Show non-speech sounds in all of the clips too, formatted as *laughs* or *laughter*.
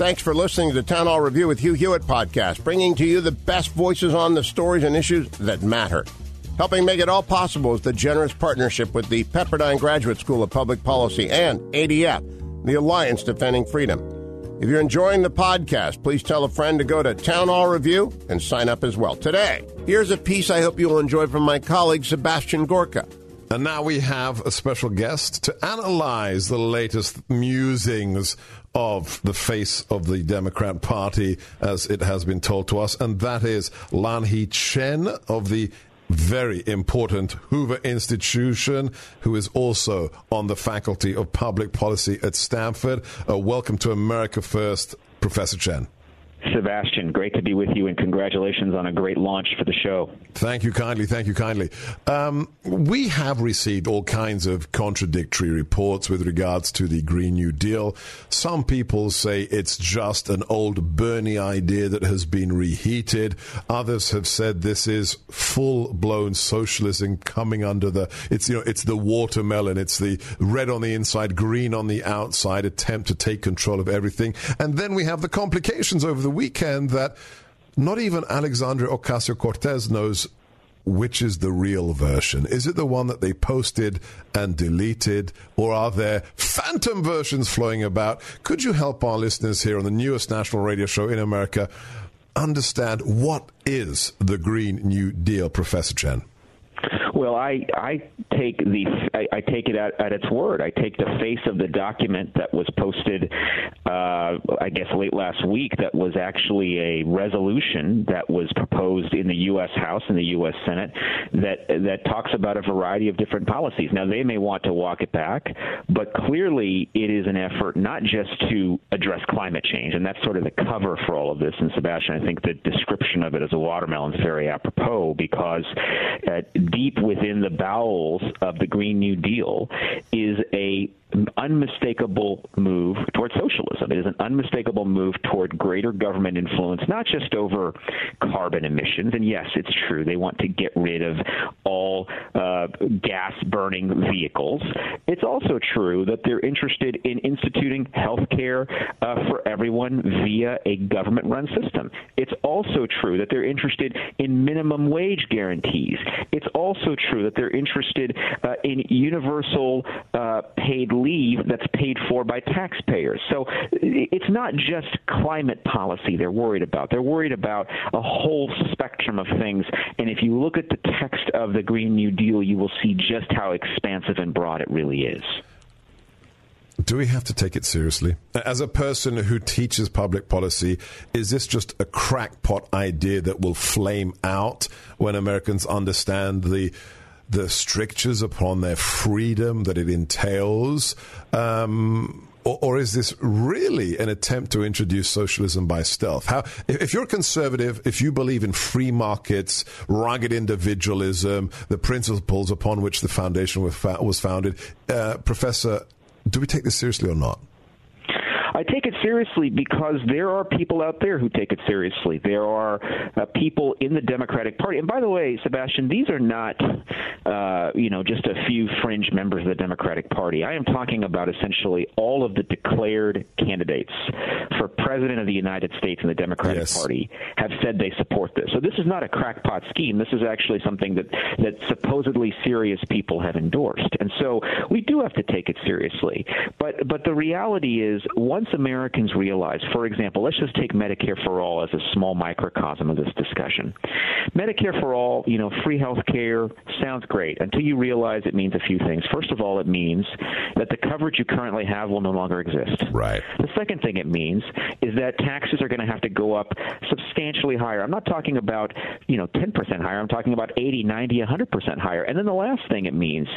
Thanks for listening to the Town Hall Review with Hugh Hewitt podcast, bringing to you the best voices on the stories and issues that matter. Helping make it all possible is the generous partnership with the Pepperdine Graduate School of Public Policy and ADF, the Alliance Defending Freedom. If you're enjoying the podcast, please tell a friend to go to Town Hall Review and sign up as well. Today, here's a piece I hope you'll enjoy from my colleague Sebastian Gorka. And now we have a special guest to analyze the latest musings of the face of the Democrat Party, as it has been told to us, and that is Lanhee Chen of the very important Hoover Institution, who is also on the faculty of public policy at Stanford. Uh, welcome to America First, Professor Chen. Sebastian, great to be with you, and congratulations on a great launch for the show. Thank you kindly. Thank you kindly. Um, we have received all kinds of contradictory reports with regards to the Green New Deal. Some people say it's just an old Bernie idea that has been reheated. Others have said this is full blown socialism coming under the it's you know it's the watermelon. It's the red on the inside, green on the outside attempt to take control of everything. And then we have the complications over the weekend that not even Alexandria Ocasio Cortez knows which is the real version. Is it the one that they posted and deleted, or are there phantom versions flowing about? Could you help our listeners here on the newest national radio show in America understand what is the Green New Deal, Professor Chen? Well, I I take the I, I take it at, at, its word. I take the face of the document that was posted, uh, I guess late last week. That was actually a resolution that was proposed in the U.S. House and the U.S. Senate that that talks about a variety of different policies. Now they may want to walk it back, but clearly it is an effort not just to address climate change, and that's sort of the cover for all of this. And Sebastian, I think the description of it as a watermelon is very apropos because uh, deep within the bowels of the Green New Deal is a unmistakable move toward socialism. It is an unmistakable move toward greater government influence, not just over carbon emissions. And yes, it's true they want to get rid of all uh, gas burning vehicles. It's also true that they're interested in instituting health care uh, for everyone via a government run system. It's also true that they're interested in minimum wage guarantees. It's also true that they're interested uh, in universal uh, paid leave that's paid for by taxpayers. So it's not just climate policy they're worried about. They're worried about a whole spectrum of things. And if you look at the text of the Green New Deal, you will see just how expansive and broad it really is. Do we have to take it seriously? As a person who teaches public policy, is this just a crackpot idea that will flame out when Americans understand the the strictures upon their freedom that it entails? Um, or, or, is this really an attempt to introduce socialism by stealth? How, if you're conservative, if you believe in free markets, rugged individualism, the principles upon which the foundation was founded, uh, Professor, do we take this seriously or not? I take it seriously because there are people out there who take it seriously. There are uh, people in the Democratic Party, and by the way, Sebastian, these are not, uh, you know, just a few fringe members of the Democratic Party. I am talking about essentially all of the declared candidates for president of the United States in the Democratic yes. Party have said they support this. So this is not a crackpot scheme. This is actually something that that supposedly serious people have endorsed, and so we do have to take it seriously. But but the reality is once Americans realize, for example, let's just take Medicare for all as a small microcosm of this discussion. Medicare for all, you know, free health care sounds great until you realize it means a few things. First of all, it means that the coverage you currently have will no longer exist. Right. The second thing it means is that taxes are going to have to go up substantially higher. I'm not talking about, you know, 10% higher. I'm talking about 80, 90, 100% higher. And then the last thing it means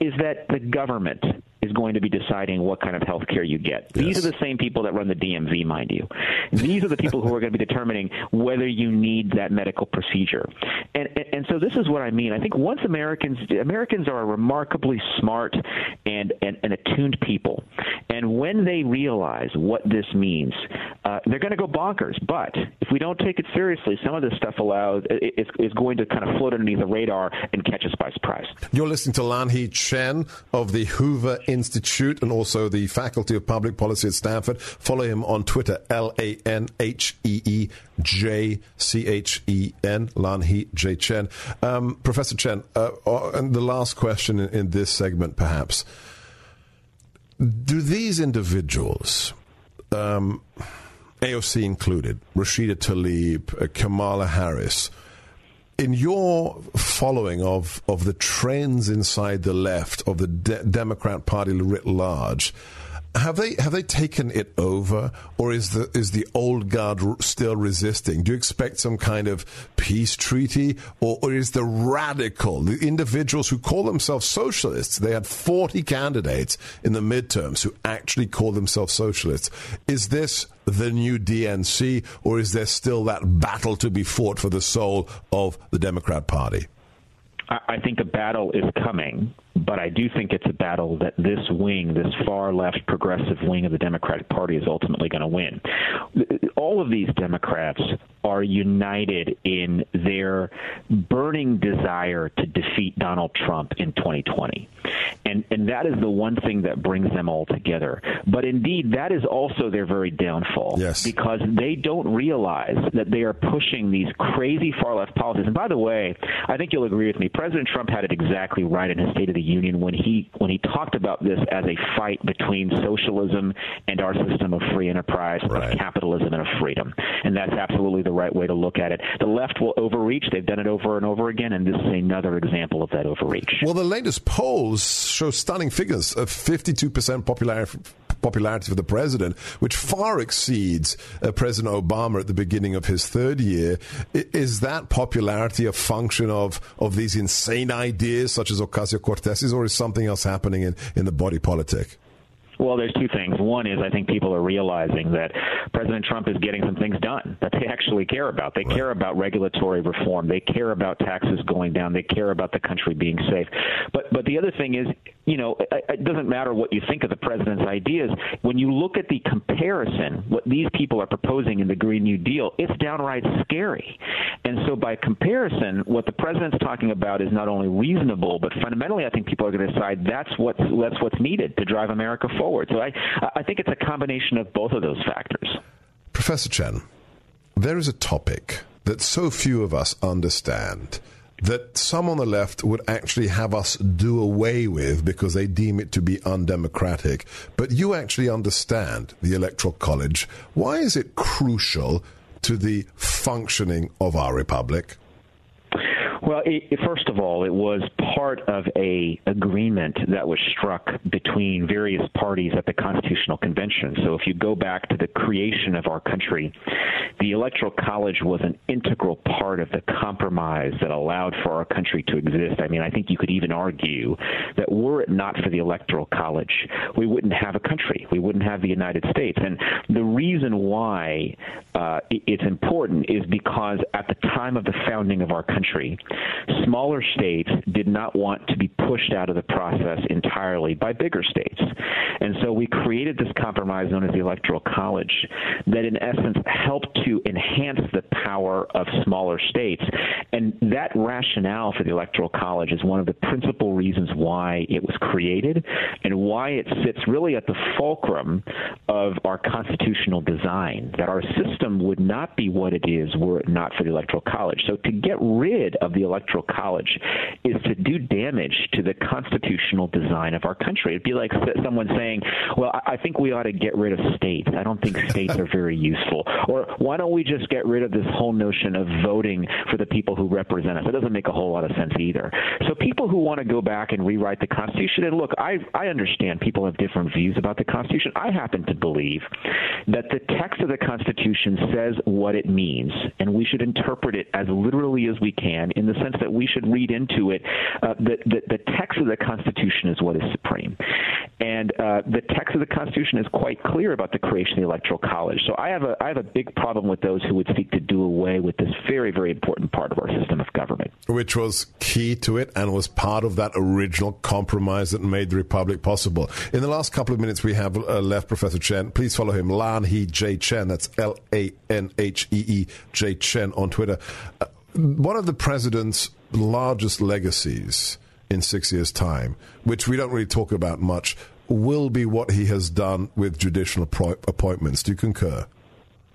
is that the government is going to be deciding what kind of health care you get. Yes. These are the same people that run the DMV, mind you. These are the people who are going to be determining whether you need that medical procedure. And, and, and so this is what I mean. I think once Americans Americans are a remarkably smart and, and, and attuned people, and when they realize what this means, uh, they're going to go bonkers. But if we don't take it seriously, some of this stuff allows is, is going to kind of float underneath the radar and catch us by surprise. You're listening to Lanhee Chen of the Hoover Institute and also the Faculty of Public Policy at Stanford. Follow him on Twitter, L A N H E E J C H E N, Lanhee J Chen. Um, Professor Chen, uh, uh, and the last question in, in this segment, perhaps. Do these individuals, um, AOC included, Rashida Tlaib, uh, Kamala Harris, in your following of, of the trends inside the left of the De- Democrat Party writ large, have they have they taken it over, or is the is the old guard still resisting? Do you expect some kind of peace treaty, or, or is the radical the individuals who call themselves socialists? They had forty candidates in the midterms who actually call themselves socialists. Is this the new DNC, or is there still that battle to be fought for the soul of the Democrat Party? I think a battle is coming, but I do think it's a battle that this wing, this far left progressive wing of the Democratic Party, is ultimately going to win. All of these Democrats are united in their burning desire to defeat Donald Trump in 2020. And, and that is the one thing that brings them all together. But indeed, that is also their very downfall. Yes. Because they don't realize that they are pushing these crazy far left policies. And by the way, I think you'll agree with me. President Trump had it exactly right in his State of the Union when he when he talked about this as a fight between socialism and our system of free enterprise, right. of capitalism and of freedom. And that's absolutely the right way to look at it. The left will overreach. They've done it over and over again, and this is another example of that overreach. Well, the latest polls show stunning figures of 52% popularity popularity for the president, which far exceeds uh, President Obama at the beginning of his third year. I- is that popularity a function of, of these insane ideas such as Ocasio Cortez's, or is something else happening in, in the body politic? Well, there's two things. One is I think people are realizing that President Trump is getting some things done that they actually care about. They care about regulatory reform. They care about taxes going down. They care about the country being safe. But but the other thing is, you know, it, doesn't matter what you think of the president's ideas. When you look at the comparison, what these people are proposing in the Green New Deal, it's downright scary. And so by comparison, what the president's talking about is not only reasonable, but fundamentally, I think people are going to decide that's what's that's what's needed to drive America forward. So I, I think it's a combination of both of those factors. Professor Chen, there is a topic that so few of us understand that some on the left would actually have us do away with because they deem it to be undemocratic. But you actually understand the Electoral College. Why is it crucial to the functioning of our republic? Well, it, first of all, it was part of a agreement that was struck between various parties at the Constitutional Convention. So if you go back to the creation of our country, the Electoral College was an integral part of the compromise that allowed for our country to exist. I mean, I think you could even argue that were it not for the Electoral College, we wouldn't have a country. We wouldn't have the United States. And the reason why uh, it's important is because at the time of the founding of our country, smaller states did not want to be pushed out of the process entirely by bigger states. And so we created this compromise known as the Electoral College that, in essence, helped to enhance the power of smaller states. And that rationale for the Electoral College is one of the principal reasons why it was created and why it sits really at the fulcrum of our constitutional design, that our system would not be what it is were it not for the Electoral College. So to get rid of the Electoral College is to do damage to the constitutional design of our country. It'd be like someone saying, "Well, I think we ought to get rid of states. I don't think states are very useful." Or why don't we just get rid of this whole notion of voting for the people who represent us? It doesn't make a whole lot of sense either. So people who want to go back and rewrite the Constitution, and look, I I understand people have different views about the Constitution. I happen to believe that the text of the Constitution says what it means, and we should interpret it as literally as we can, in the sense that we should read into it uh, that, that the text of the Constitution is what is supreme. And uh, the text of the Constitution is quite clear about the creation of the Electoral College. So I have a I have a big problem with those who would seek to do away with this very very important part of our system of government, which was key to it and was part of that original compromise that made the republic possible. In the last couple of minutes we have uh, left, Professor Chen. Please follow him, Lanhee J Chen. That's L A N H E E J Chen on Twitter. Uh, one of the president's largest legacies in six years' time, which we don't really talk about much, will be what he has done with judicial appointments. Do you concur?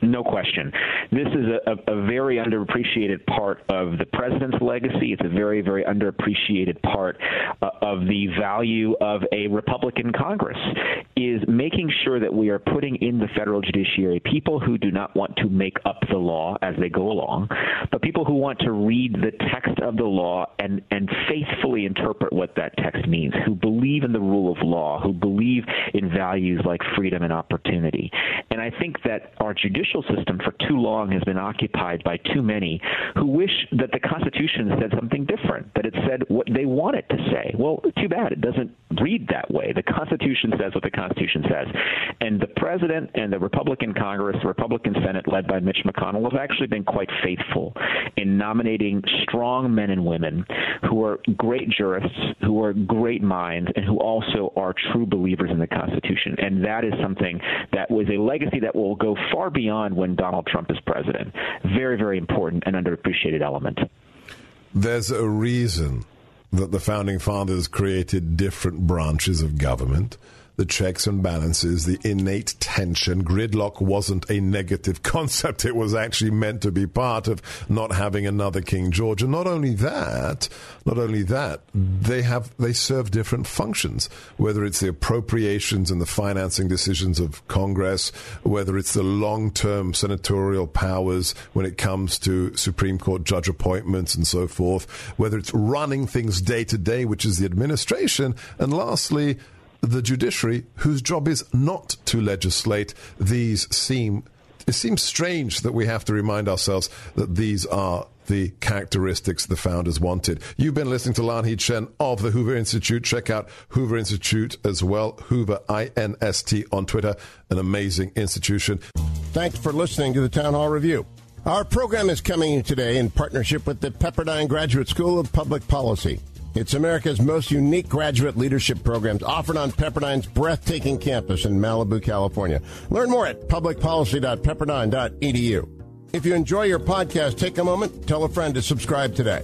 No question. This is a, a, very underappreciated part of the president's legacy. It's a very, very underappreciated part uh, of the value of a Republican Congress is making sure that we are putting in the federal judiciary people who do not want to make up the law as they go along, but people who want to read the text of the law and, and faithfully interpret what that text means, who believe in the rule of law, who believe in values like freedom and opportunity. And I think that our judicial judicial system for too long has been occupied by too many who wish that the Constitution said something different, that it said what they want it to say. Well, too bad. It doesn't read that way. The Constitution says what the Constitution says. And the President and the Republican Congress, the Republican Senate led by Mitch McConnell, have actually been quite faithful in nominating strong men and women who are great jurists, who are great minds, and who also are true believers in the Constitution. And that is something that was a legacy that will go far beyond when Donald Trump is president. Very, very important and underappreciated element. There's a reason that the founding fathers created different branches of government the checks and balances, the innate tension. Gridlock wasn't a negative *laughs* concept. It was actually meant to be part of not having another King George. And not only that, not only that, they have, they serve different functions, whether it's the appropriations and the financing decisions of Congress, whether it's the long-term senatorial powers when it comes to Supreme Court judge appointments and so forth, whether it's running things day to day, which is the administration, and lastly, the judiciary, whose job is not to legislate, these seem. It seems strange that we have to remind ourselves that these are the characteristics the founders wanted. You've been listening to Lanhee Chen of the Hoover Institute. Check out Hoover Institute as well. Hoover, I-N-S-T on Twitter. An amazing institution. Thanks for listening to the Town Hall Review. Our program is coming today in partnership with the Pepperdine Graduate School of Public Policy. It's America's most unique graduate leadership programs offered on Pepperdine's breathtaking campus in Malibu, California. Learn more at publicpolicy.pepperdine.edu. If you enjoy your podcast, take a moment, tell a friend to subscribe today.